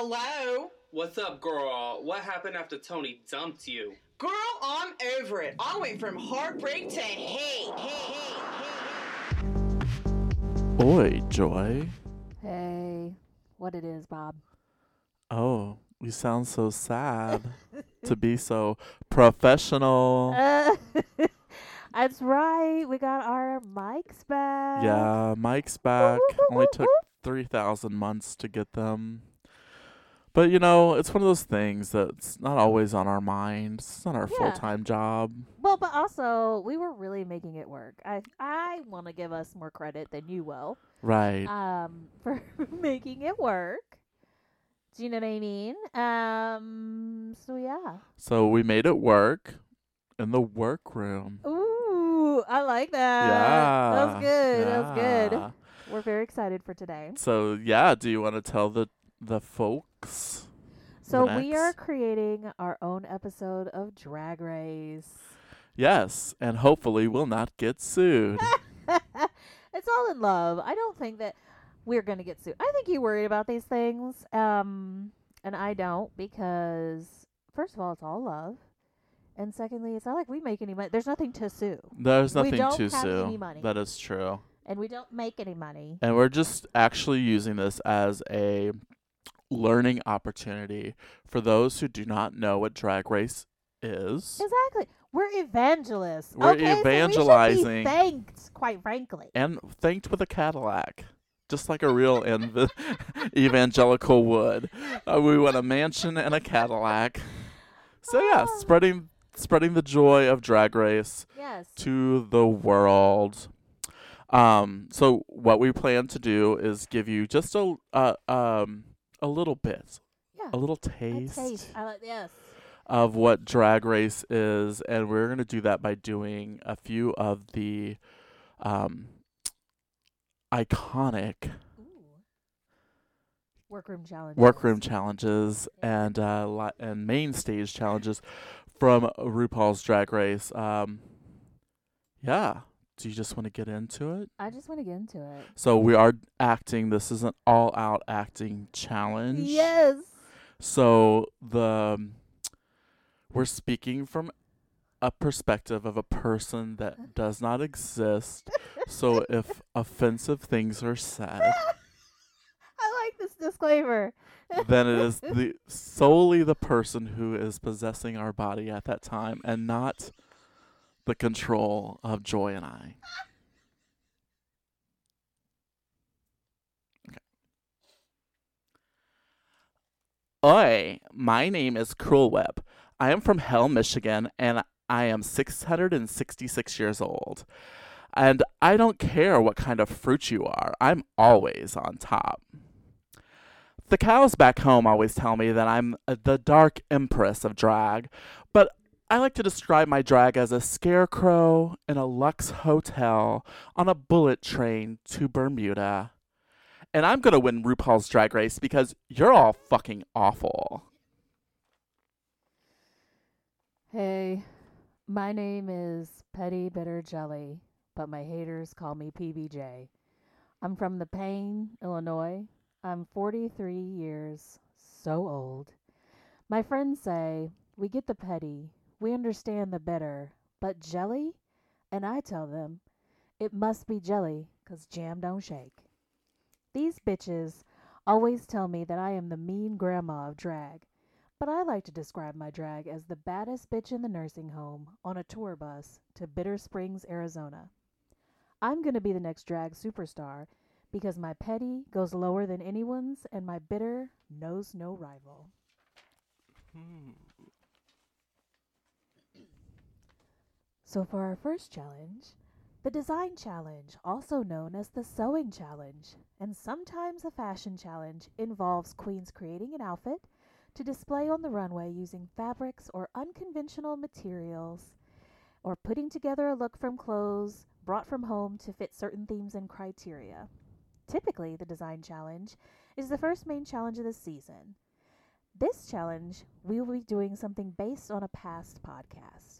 Hello? What's up, girl? What happened after Tony dumped you? Girl, I'm over it. I went from heartbreak to hate. hate, hate, hate. Oi, Joy. Hey, what it is, Bob? Oh, you sound so sad to be so professional. Uh, that's right. We got our mics back. Yeah, mics back. whoop, Only whoop, took 3,000 months to get them. But, you know, it's one of those things that's not always on our minds. It's not our Yeah. full time job. Well, but also we were really making it work. I I want to give us more credit than you will. Right. Um, for making it work. Do you know what I mean? Um. So yeah. so we made it work in the workroom. Ooh, I like that. yeah. That was good. That was good. yeah. We're very excited for today. So, yeah, do you want to tell the, the So we are creating our own episode of Drag Race. Yes, and hopefully we'll not get sued. it's all in love. I don't think that we're going to get sued. I think you worried about these things. Um, and I don't because first of all, it's all love. And secondly, it's not like we make any money. There's nothing to sue. There's We nothing don't to have sue. any money. That is true. And we don't make any money. And we're just actually using this as a learning opportunity for those who do not know what drag race is. Exactly. We're evangelists. We're okay, So we evangelizing. thanked, quite frankly. And thanked with a Cadillac. Just like a real ev- evangelical would. Uh, we want a mansion and a Cadillac. So yeah, Ah. spreading spreading the joy of drag race Yes. to the world. Um, so what we plan to do is give you just a uh, um a little bit, Yeah. a little taste, A taste. I like yes. of what drag race is, and we're gonna do that by doing a few of the um iconic Workroom challenge. workroom challenges and uh li- and main stage challenges from RuPaul's Drag Race. Um, yeah. Do you just want to get into it? I just want to get into it. So we are acting. This is an all-out acting challenge. Yes. So the um, we're speaking from a perspective of a person that does not exist. so if offensive things are said, I like this disclaimer. then it is the solely the person who is possessing our body at that time, and not the control of Joy and I. Oi, my name is Cruel Whip. I am from Hell, Michigan, and I am 666 years old. And I don't care what kind of fruit you are, I'm always on top. The cows back home always tell me that I'm the dark empress of drag, but I like to describe my drag as a scarecrow in a luxe hotel on a bullet train to Bermuda. And I'm gonna win RuPaul's Drag Race because you're all fucking awful. Hey, my name is Petty Bitter Jelly, but my haters call me PBJ. I'm from the Payne, Illinois. I'm 43 years, so old. My friends say, we get the petty, we understand the bitter, but jelly? And I tell them, it must be jelly, 'cause jam don't shake. These bitches always tell me that I am the mean grandma of drag. But I like to describe my drag as the baddest bitch in the nursing home on a tour bus to Bitter Springs, Arizona. I'm going to be the next drag superstar because my petty goes lower than anyone's and my bitter knows no rival. Hmm. So, for our first challenge, the design challenge, also known as the sewing challenge, and sometimes a fashion challenge, involves queens creating an outfit to display on the runway using fabrics or unconventional materials, or putting together a look from clothes brought from home to fit certain themes and criteria. Typically, the design challenge is the first main challenge of the season. This challenge, we will be doing something based on a past podcast.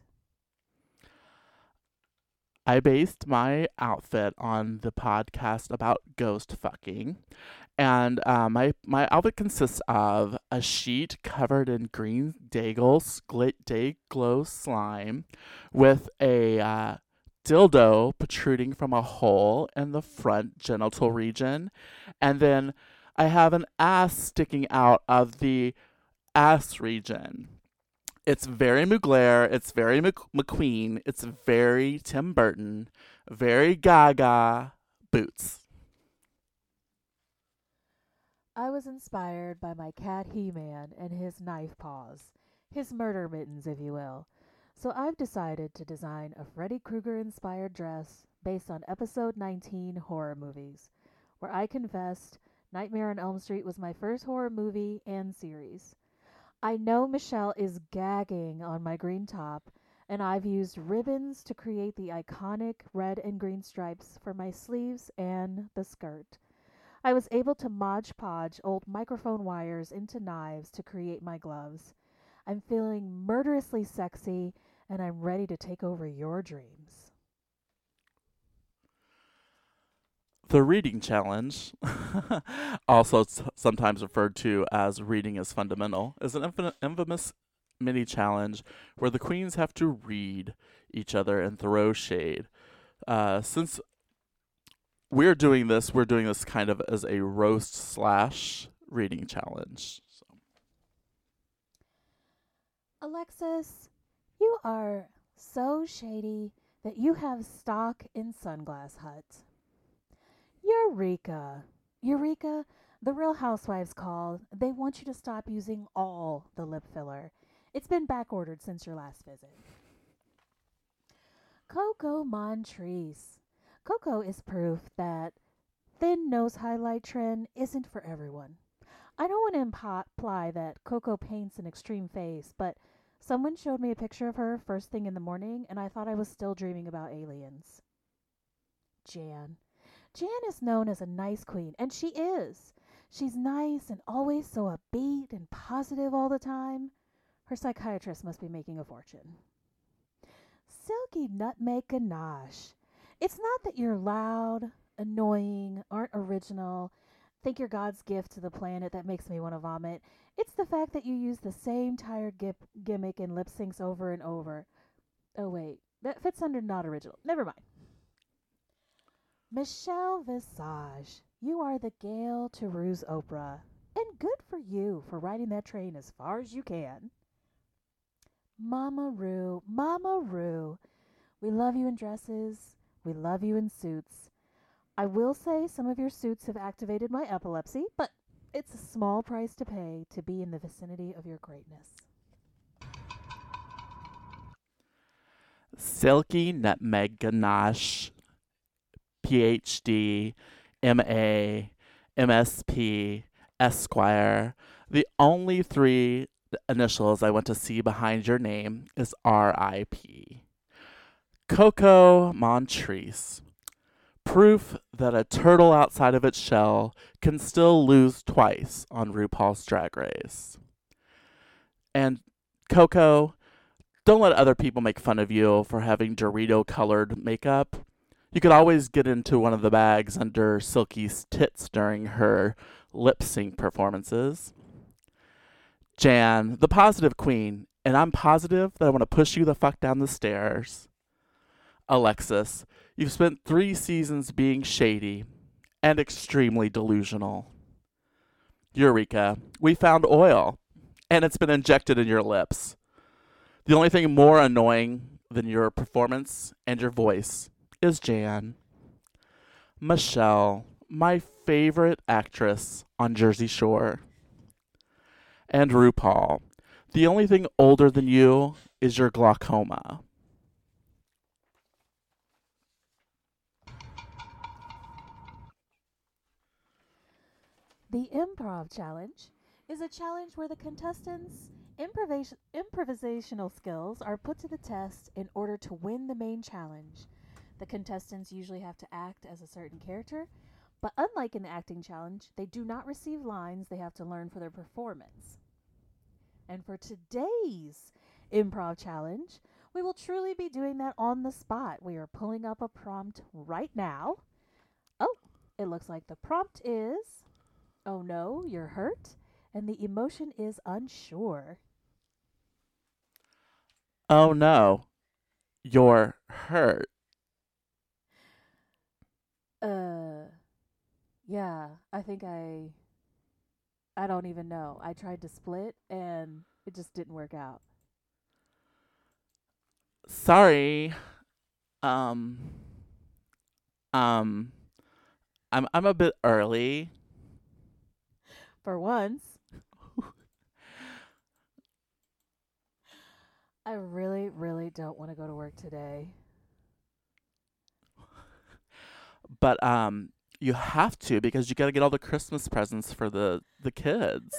I based my outfit on the podcast about ghost fucking. And uh, my my outfit consists of a sheet covered in green Dayglow, gl- Dayglow slime, with a uh, dildo protruding from a hole in the front genital region, and then I have an ass sticking out of the ass region. It's very Mugler. It's very Mc- McQueen. It's very Tim Burton. Very Gaga boots. I was inspired by my cat He Man and his knife paws, his murder mittens, if you will. So I've decided to design a Freddy Krueger inspired dress based on episode 19 horror movies, where I confessed Nightmare on Elm Street was my first horror movie and series. I know Michelle is gagging on my green top, and I've used ribbons to create the iconic red and green stripes for my sleeves and the skirt. I was able to Mod Podge old microphone wires into knives to create my gloves. I'm feeling murderously sexy, and I'm ready to take over your dreams. The reading challenge, also sometimes referred to as reading is fundamental, is an infin- infamous mini challenge where the queens have to read each other and throw shade. Uh, since we're doing this, we're doing this kind of as a roast slash reading challenge. So. Alexis, you are so shady that you have stock in Sunglass Hut. Eureka! Eureka, the Real Housewives called. They want you to stop using all the lip filler. It's been back ordered since your last visit. Coco Montrese. Coco is proof that thin nose highlight trend isn't for everyone. I don't want to imply that Coco paints an extreme face, but someone showed me a picture of her first thing in the morning, and I thought I was still dreaming about aliens. Jan. Jan is known as a nice queen, and she is. She's nice and always so upbeat and positive all the time. Her psychiatrist must be making a fortune. Silky Nutmeg Ganache. It's not that you're loud, annoying, aren't original, think you're God's gift to the planet that makes me want to vomit. It's the fact that you use the same tired gip- gimmick and lip syncs over and over. Oh, wait. That fits under not original. Never mind. Michelle Visage. You are the Gayle to Rue's Oprah. And good for you for riding that train as far as you can. Mama Rue, Mama Rue. We love you in dresses. We love you in suits. I will say some of your suits have activated my epilepsy, but it's a small price to pay to be in the vicinity of your greatness. Silky Nutmeg Ganache, PhD, MA, MSP, Esquire. The only three initials I want to see behind your name is RIP. Coco Montrese. Proof that a turtle outside of its shell can still lose twice on RuPaul's Drag Race. And Coco, don't let other people make fun of you for having Dorito colored makeup. You could always get into one of the bags under Silky's tits during her lip sync performances. Jan, the positive queen, and I'm positive that I want to push you the fuck down the stairs. Alexis, you've spent three seasons being shady and extremely delusional. Eureka, we found oil, and it's been injected in your lips. The only thing more annoying than your performance and your voice is Jan. Michelle, my favorite actress on Jersey Shore. And RuPaul, the only thing older than you is your glaucoma. The Improv Challenge is a challenge where the contestants' improvis- improvisational skills are put to the test in order to win the main challenge. The contestants usually have to act as a certain character, but unlike in the acting challenge, they do not receive lines they have to learn for their performance. And for today's improv challenge, we will truly be doing that on the spot. We are pulling up a prompt right now. Oh, it looks like the prompt is Oh no, you're hurt, and the emotion is unsure. Oh no, you're hurt. Uh, yeah, I think I. I don't even know. I tried to split and it just didn't work out. Sorry. Um. Um. I'm I'm a bit early. For once. I really, really don't want to go to work today. But um you have to because you got to get all the Christmas presents for the the kids.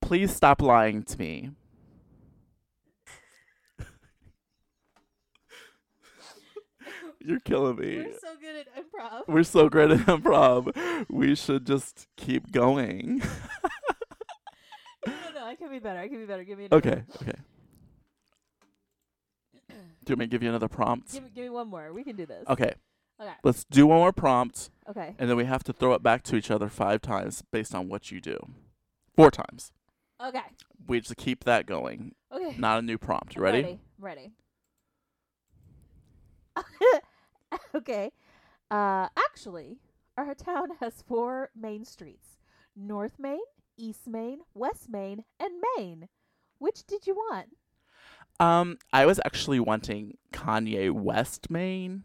Please stop lying to me. You're killing me. We're so good at improv. We're so great at improv. We should just keep going. no, no, no. I can be better. I can be better. Give me another. Okay, okay. Do you want me to give you another prompt? Give me, give me one more. We can do this. Okay, Okay. let's do one more prompt, Okay. and then we have to throw it back to each other five times based on what you do. Four times. Okay. We just keep that going. Okay. Not a new prompt. You I'm ready? Ready. Ready. okay. Uh, actually, our town has four main streets: North Main, East Main, West Main, and Main. Which did you want? Um, I was actually wanting Kanye West Main.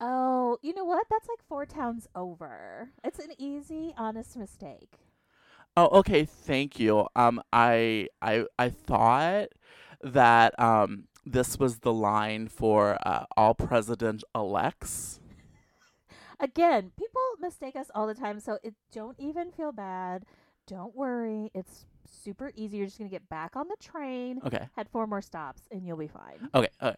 Oh, you know what? That's like four towns over. It's an easy, honest mistake. Oh, okay. Thank you. Um, I I I thought that um this was the line for uh, all president elects. Again, people mistake us all the time, so it don't even feel bad. Don't worry. It's super easy. You're just gonna get back on the train. Okay. Had four more stops, and you'll be fine. Okay. Okay.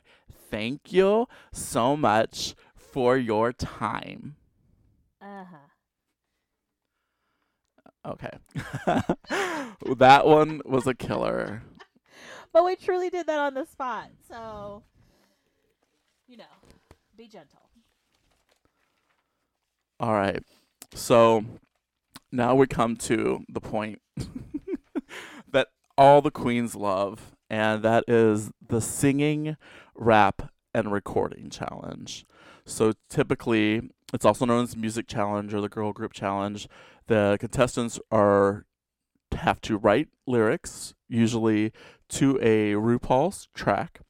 Thank you so much for your time. Uh huh. Okay. that one was a killer. But we truly did that on the spot, so you know, be gentle. All right. So now we come to the point all the queens love, and that is the singing, rap, and recording challenge. So typically, it's also known as music challenge or the girl group challenge. The contestants are have to write lyrics, usually to a RuPaul's track,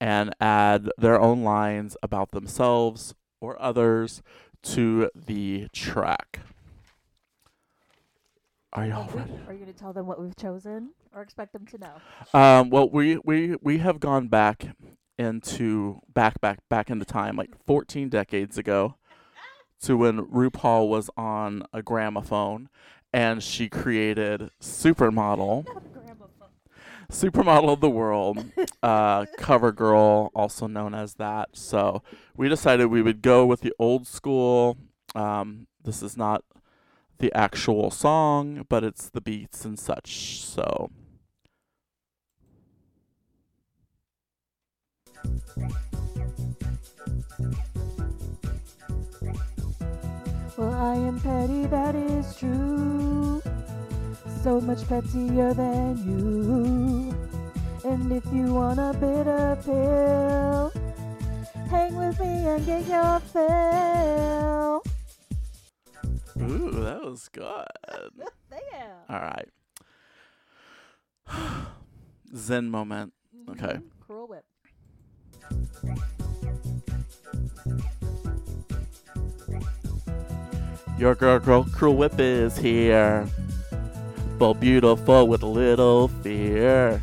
and add their own lines about themselves or others to the track. Are y'all ready? Are you going to tell them what we've chosen, or expect them to know? Um, well, we, we we have gone back into back back back into time, like 14 decades ago, to when RuPaul was on a gramophone, and she created Supermodel, Not a gramophone. Supermodel of the World, uh, Cover Girl, also known as that. So we decided we would go with the old school. Um, this is not the actual song, but it's the beats and such. So. Well, I am petty, that is true. So much pettier than you. And if you want a bitter pill, hang with me and get your fill. Was good. There. All right. Zen moment. Okay. Mhm. Cruel whip. Your girl, girl, cruel whip is here. But beautiful with little fear.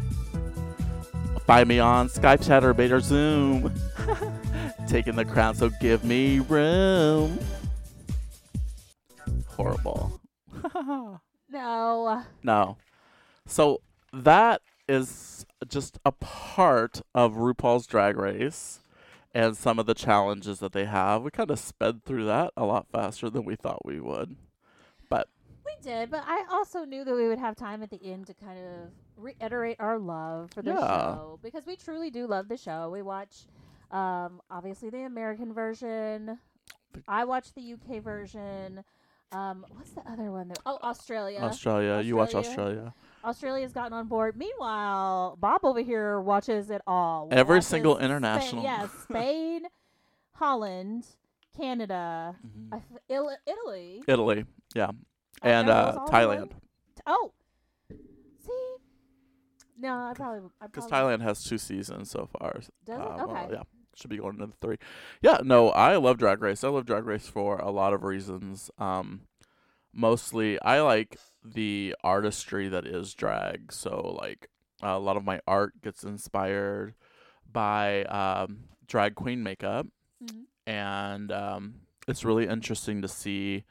Find me on Skype, chat, or Zoom. Taking the crown, so give me room. Horrible. No. No. So that is just a part of RuPaul's Drag Race and some of the challenges that they have. We kind of sped through that a lot faster than we thought we would. But we did, but I also knew that we would have time at the end to kind of reiterate our love for the Yeah. show because we truly do love the show. We watch Um, obviously the American version. The- I watched the UK version. Um, what's the other one? That, oh, Australia. Australia. You watch Australia. Australia. Australia's gotten on board. Meanwhile, Bob over here watches it all. Every Watches single Spain- international. yeah, Spain, Holland, Canada, Mhm. Il- Italy, Italy. Yeah. I And uh, Thailand. Oh, see, no, I probably Because Thailand has two seasons so far. Does it? Uh, well, Okay. yeah. Should be going into the three. Yeah, no, I love Drag Race. I love Drag Race for a lot of reasons. Um, mostly, I like the artistry that is drag. So, like, a lot of my art gets inspired by um, drag queen makeup. Mhm. And um, it's really interesting to see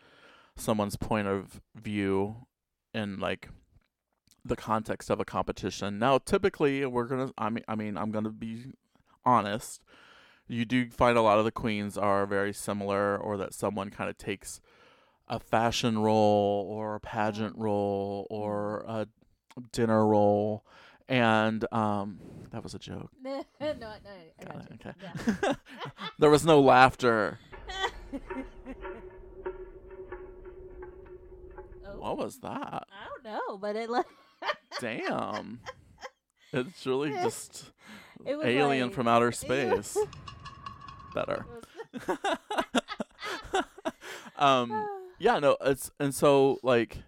someone's point of view in, like, the context of a competition. Now, typically, we're gonna. I mean, I mean, I'm gonna be honest. You do find a lot of the queens are very similar, or that someone kind of takes a fashion role, or a pageant role, or a dinner role, and um, that was a joke. no, no, no, I Got got it, okay. Yeah. there was no laughter. Oh, What was that? I don't know, but it like Damn. It's really just It alien like- from outer space. Better. um yeah no it's and so like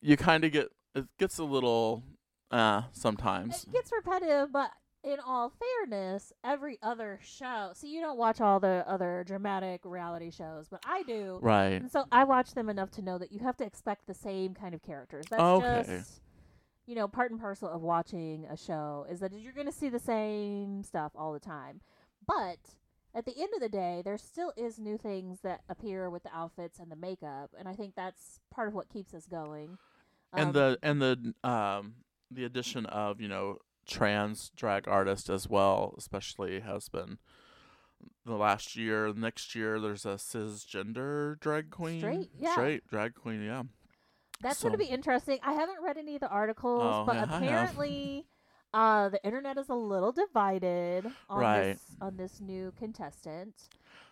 you kind of get it gets a little uh sometimes it gets repetitive, but in all fairness, every other show. So you don't watch all the other dramatic reality shows, but I do. right And so I watch them enough to know that you have to expect the same kind of characters. That's Okay. just you know, part and parcel of watching a show is that you're going to see the same stuff all the time. But at the end of the day, there still is new things that appear with the outfits and the makeup, and I think that's part of what keeps us going. and Um, the and the um the addition of you know trans drag artists as well especially has been the last year next year there's a cisgender drag queen Straight, yeah. straight drag queen yeah That's going to be interesting. I haven't read any of the articles, Oh, but yeah, apparently, uh, the internet is a little divided on Right. this on this new contestant.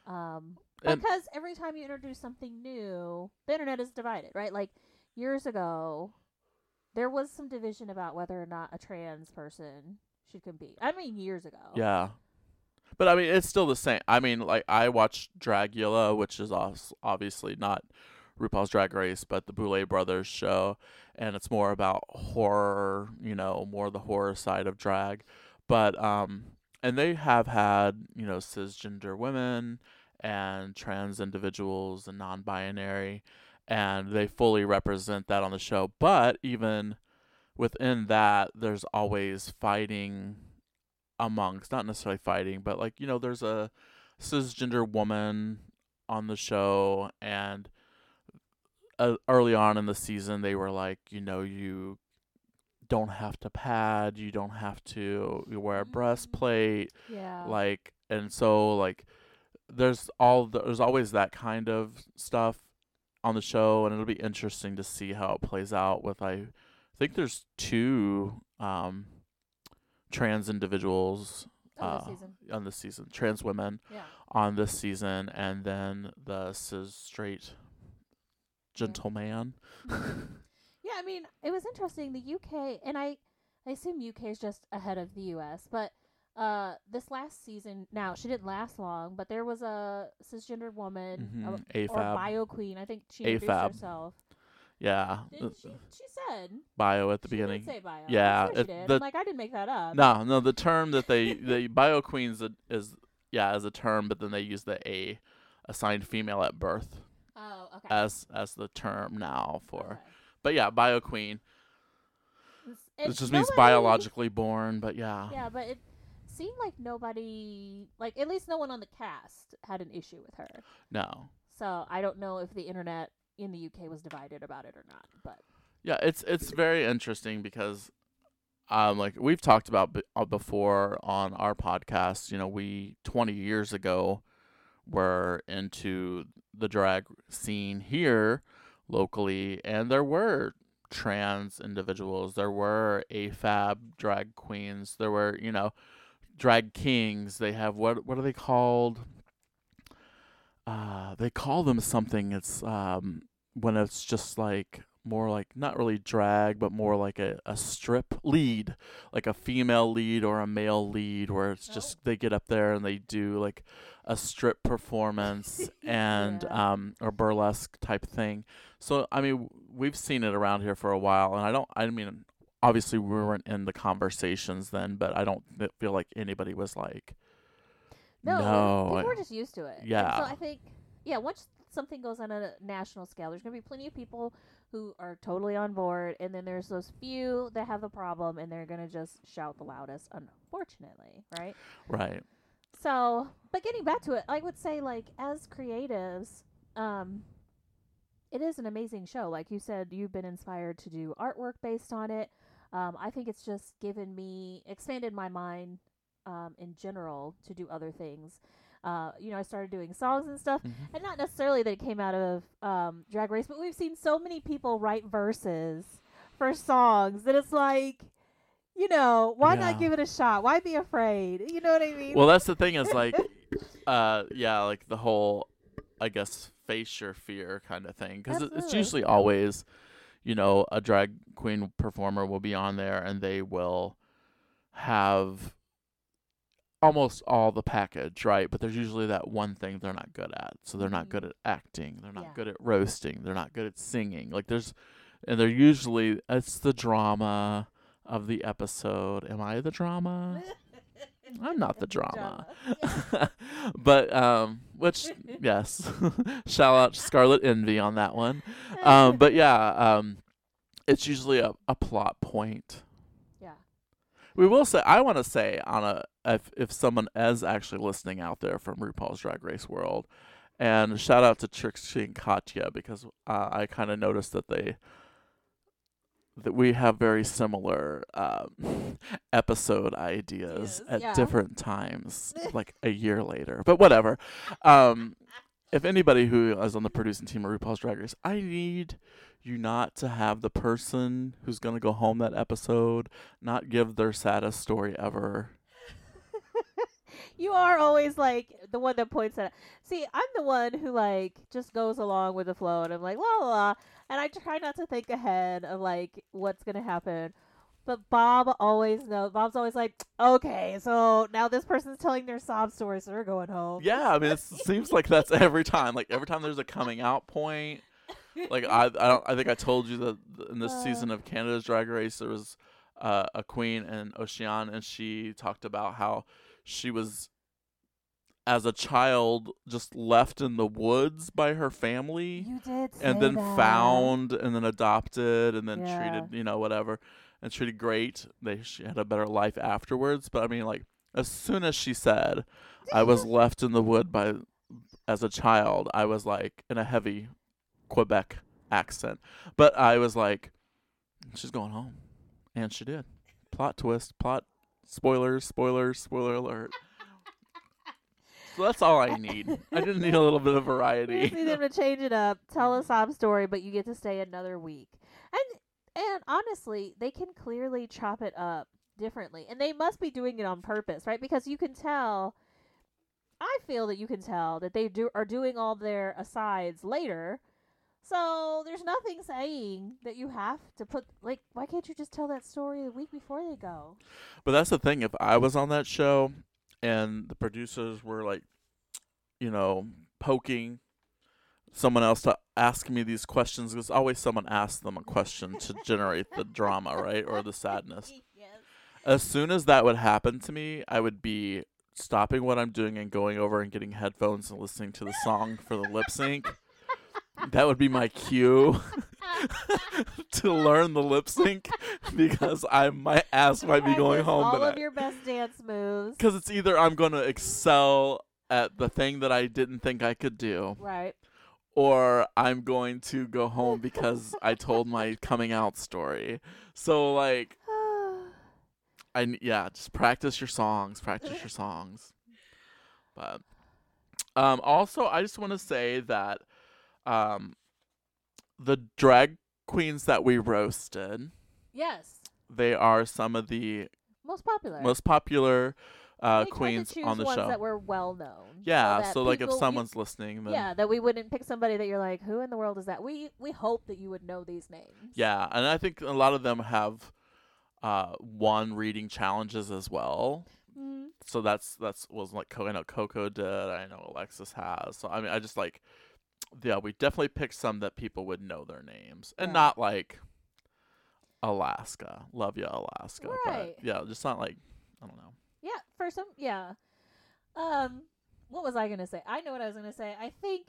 Um, And- because every time you introduce something new, the internet is divided, right? Like years ago, there was some division about whether or not a trans person should compete. I mean, years ago. Yeah. But I mean, it's still the same. I mean, like I watched Dragula, which is obviously not RuPaul's Drag Race, but the Boulet Brothers show, and it's more about horror. You know, more the horror side of drag. But um, and they have had you know cisgender women and trans individuals and non-binary, and they fully represent that on the show. But even within that, there's always fighting amongst not necessarily fighting but like you know there's a cisgender woman on the show and uh, early on in the season they were like you know you don't have to pad you don't have to wear a Mm. breastplate Yeah. like and so like there's all there's always that kind of stuff on the show and it'll be interesting to see how it plays out with i think there's two um trans individuals uh, season. on this season trans women Yeah. on this season and then the cis straight gentleman Yeah, I mean, it was interesting. The UK, and I, I assume UK is just ahead of the US, but uh, this last season, now she didn't last long, but there was a cisgendered woman, Mhm, a- or bio queen. I think she introduced AFAB. herself. yeah Didn't she? She said bio at the she beginning say bio. Yeah, she it- the- like, I didn't make that up. No, no, the term that they the bio queens is, is yeah as a term, but then they use the a assigned female at birth Oh, okay. as as the term now for. Okay. But yeah, bio queen. It's- It just means biologically born, but yeah. Yeah, but it seemed like nobody, like at least no one on the cast, had an issue with her. No. So I don't know if the internet in the UK was divided about it or not. But Yeah, it's it's very interesting because um like we've talked about b- uh, before on our podcast, you know, we 20 years ago were into the drag scene here locally and there were trans individuals, there were AFAB drag queens, there were, you know, drag kings. They have what what are they called? Uh, they call them something. It's um when it's just like more like not really drag, but more like a, a strip lead, like a female lead or a male lead, where it's just they get up there and they do like a strip performance and Yeah. um or burlesque type thing. So I mean, we've seen it around here for a while, and I don't. I mean, obviously we weren't in the conversations then, but I don't feel like anybody was like, No, No, people I- are just used to it. And Yeah. so I think, yeah, once something goes on a national scale, there's going to be plenty of people who are totally on board, and then there's those few that have the problem, and they're going to just shout the loudest, unfortunately, right? right, So, but getting back to it, I would say, like, as creatives, um, it is an amazing show. Like you said, you've been inspired to do artwork based on it. Um, I think it's just given me, expanded my mind um, in general to do other things. Uh, you know, I started doing songs and stuff, Mhm. and not necessarily that it came out of um, Drag Race, but we've seen so many people write verses for songs that it's like, you know, why Yeah. not give it a shot? Why be afraid? You know what I mean? Well, that's the thing is like, uh, yeah, like the whole, I guess, face your fear kind of thing, because it's usually always, you know, a drag queen performer will be on there and they will have almost all the package, right? But there's usually that one thing they're not good at. So they're not Mhm. good at acting, they're not Yeah. good at roasting, they're not good at singing. Like there's, and they're usually it's the drama of the episode. Am I the drama? I'm not the drama. but um which yes shout out scarlet envy on that one um but yeah um it's usually a, a plot point yeah. we will say i want to say on a if if someone is actually listening out there from rupaul's drag race world and shout out to trixie and katya because uh, i kind of noticed that they that we have very similar um, episode ideas Yes, at yeah. different times, like a year later. But whatever. Um, if anybody who is on the producing team of RuPaul's Drag Race, I need you not to have the person who's going to go home that episode not give their saddest story ever. you are always like the one that points at. See, I'm the one who like just goes along with the flow, and I'm like la la, la and I try not to think ahead of like what's gonna happen. But Bob always knows. Bob's always like, okay, so now this person's telling their sob story, so they're going home. Yeah, I mean, it seems like that's every time. Like every time there's a coming out point. Like I, I don't. I think I told you that in this Uh. season of Canada's Drag Race, there was uh, a queen and Océane, and she talked about how she was, as a child, just left in the woods by her family, you did, and then that. found, and then adopted, and then Yeah. treated, you know, whatever, and treated great. They she had a better life afterwards. But I mean, like as soon as she said, "I was left in the wood by," as a child, I was like in a heavy Quebec accent, but I was like, "She's going home," and she did. Plot twist. Plot spoilers. Spoilers. Spoiler alert. So that's all I need. I didn't need a little bit of variety. just need them to change it up, tell a sob story, but you get to stay another week. And and honestly, they can clearly chop it up differently, and they must be doing it on purpose, right? Because you can tell. I feel that you can tell that they do are doing all their asides later. So there's nothing saying that you have to put like why can't you just tell that story the week before they go? But that's the thing. If I was on that show and the producers were like, you know, poking someone else to ask me these questions, because always someone asks them a question to generate the drama, right? Or the sadness. yes. As soon as that would happen to me, I would be stopping what I'm doing and going over and getting headphones and listening to the song for the lip sync. That would be my cue to learn the lip sync because I my ass might be going home all of your best dance moves. Because it's either I'm going to excel at the thing that I didn't think I could do, Right. or I'm going to go home because I told my coming out story. So, like, I yeah, just practice your songs, practice your songs. But um, also, I just want to say that um, the drag queens that we roasted, yes. they are some of the Most popular. most popular uh, we queens on the show. that were well known. yeah, that so like if someone's listening, then yeah, that we wouldn't pick somebody that you're like, who in the world is that? We we hope that you would know these names. Yeah, and I think a lot of them have uh, won reading challenges as well. Mm, So that's that's was like I know Coco did. I know Alexis has. So I mean, I just like yeah, we definitely picked some that people would know their names, and Yeah. not like Alaska. Love you, Alaska. Right. But yeah, just not like I don't know. yeah, for some, yeah. Um, what was I gonna say? I know what I was gonna say. I think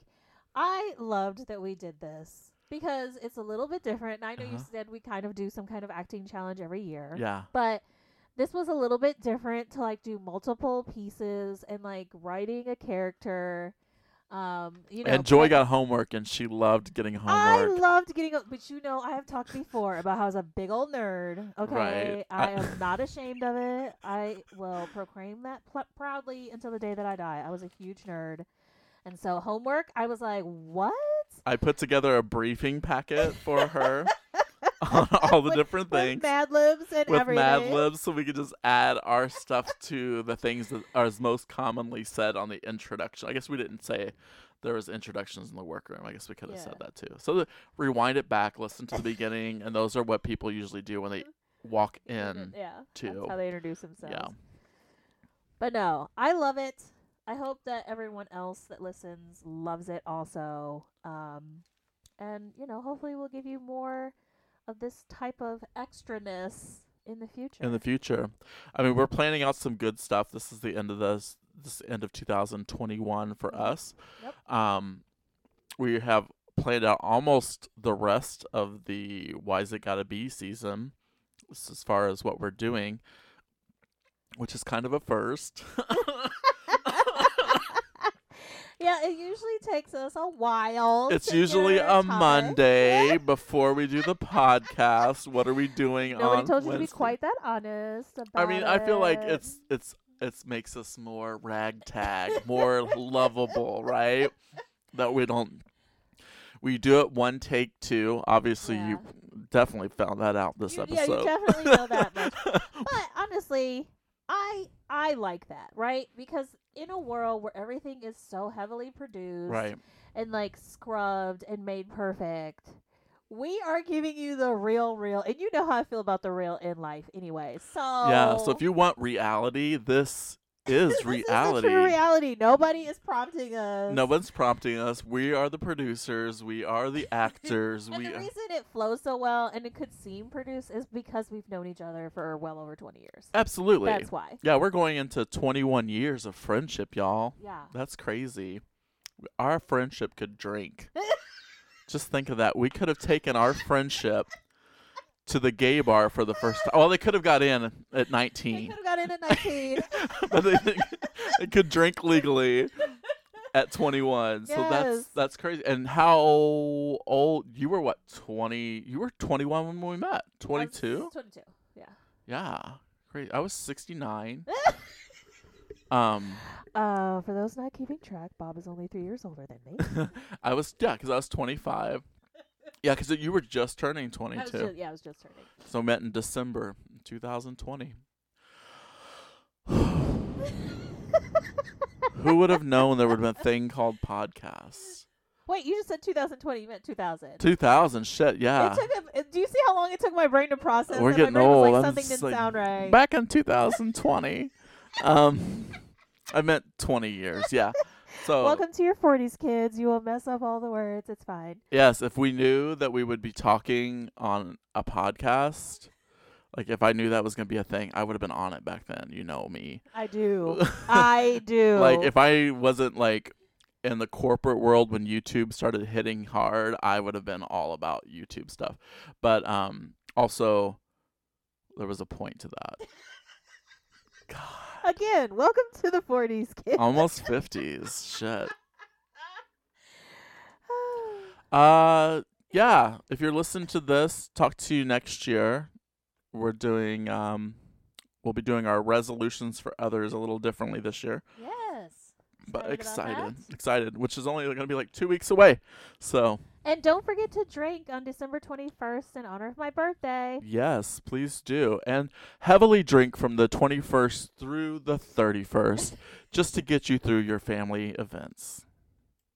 I loved that we did this because it's a little bit different. And I know you Uh-huh. said we kind of do some kind of acting challenge every year. Yeah. but this was a little bit different to like do multiple pieces and like writing a character um you know and Joy got homework, and she loved getting homework. I loved getting but you know, I have talked before about how I was a big old nerd. Okay, Right. I am not ashamed of it. I will proclaim that pl- proudly until the day that I die. I was a huge nerd, and so homework, I was like, "What?" I put together a briefing packet for her on all the With- different With things. Mad Libs and with everything. Mad Libs, so we could just add our stuff to the things that are most commonly said on the introduction. I guess we didn't say there was introductions in the workroom. I guess we could have said that too. So the, rewind it back, listen to the beginning, and those are what people usually do when they walk in. yeah, too. that's how they introduce themselves. Yeah. But no, I love it. I hope that everyone else that listens loves it also. Um, and you know, hopefully, we'll give you more of this type of extraness in the future. In the future, I mean, we're planning out some good stuff. This is the end of this. This end of 2021 for Mhm. us. Yep. Um, we have planned out almost the rest of the Why's It Gotta Be season, as far as what we're doing, which is kind of a first. yeah, it usually takes us a while. it's usually a topic. Monday before we do the podcast. What are we doing Nobody on told you to be quite that honest about I mean, I feel like it. it's it's it makes us more ragtag, more lovable, right? That we don't we do it one take two. Obviously, you definitely found that out this You- episode. Yeah, you definitely know that much. But honestly, I I like that, right? Because in a world where everything is so heavily produced right. and like scrubbed and made perfect, we are giving you the real real and you know how I feel about the real in life anyway. So Yeah. So if you want reality, this is this reality. is true reality. Nobody is prompting us. no one's prompting us. We are the producers. We are the actors. And we the are, reason it flows so well and it could seem produced is because we've known each other for well over 20 years. absolutely. That's why. yeah, we're going into 21 years of friendship, y'all. Yeah. That's crazy. Our friendship could drink. Just think of that. We could have taken our friendship to the gay bar for the first time. Well, they could have got in at They 19, could have got in at 19. but they, they could drink legally at 21. So that's that's crazy. And how old you were? What 20? You were 21 when we met. I was 22. 22. Yeah. Yeah, crazy. I was 69. um. Uh, for those not keeping track, Bob is only three years older than me. I was yeah, because I was 25. Yeah, because you were just turning I was 22. ju- yeah, I was just turning. so met in December 2020. Who would have known there would have been a thing called podcasts? Wait, you just said 2020. You meant 2000. 2000, shit, yeah. It took a, do you see how long it took my brain to process? We're that? getting my brain Was old. like, something didn't like, sound right. Back in 2020. um, I meant 20 years, yeah. So Welcome to your 40s, kids. You will mess up all the words. It's fine. Yes, if we knew that we would be talking on a podcast, like if I knew that was going to be a thing, I would have been on it back then. You know me. I do. I do. Like if I wasn't like in the corporate world when YouTube started hitting hard, I would have been all about YouTube stuff. But um also there was a point to that. God, Again, welcome to the 40s, kids. almost 50s. Shit. Uh yeah, if you're listening to this, talk to you next year. We're doing um we'll be doing our resolutions for others a little differently this year. yes. but Excited excited, excited, which is only going to be like two weeks away. So And don't forget to drink on December 21st in honor of my birthday. yes, please do, and heavily drink from the 21st through the 31st, just to get you through your family events.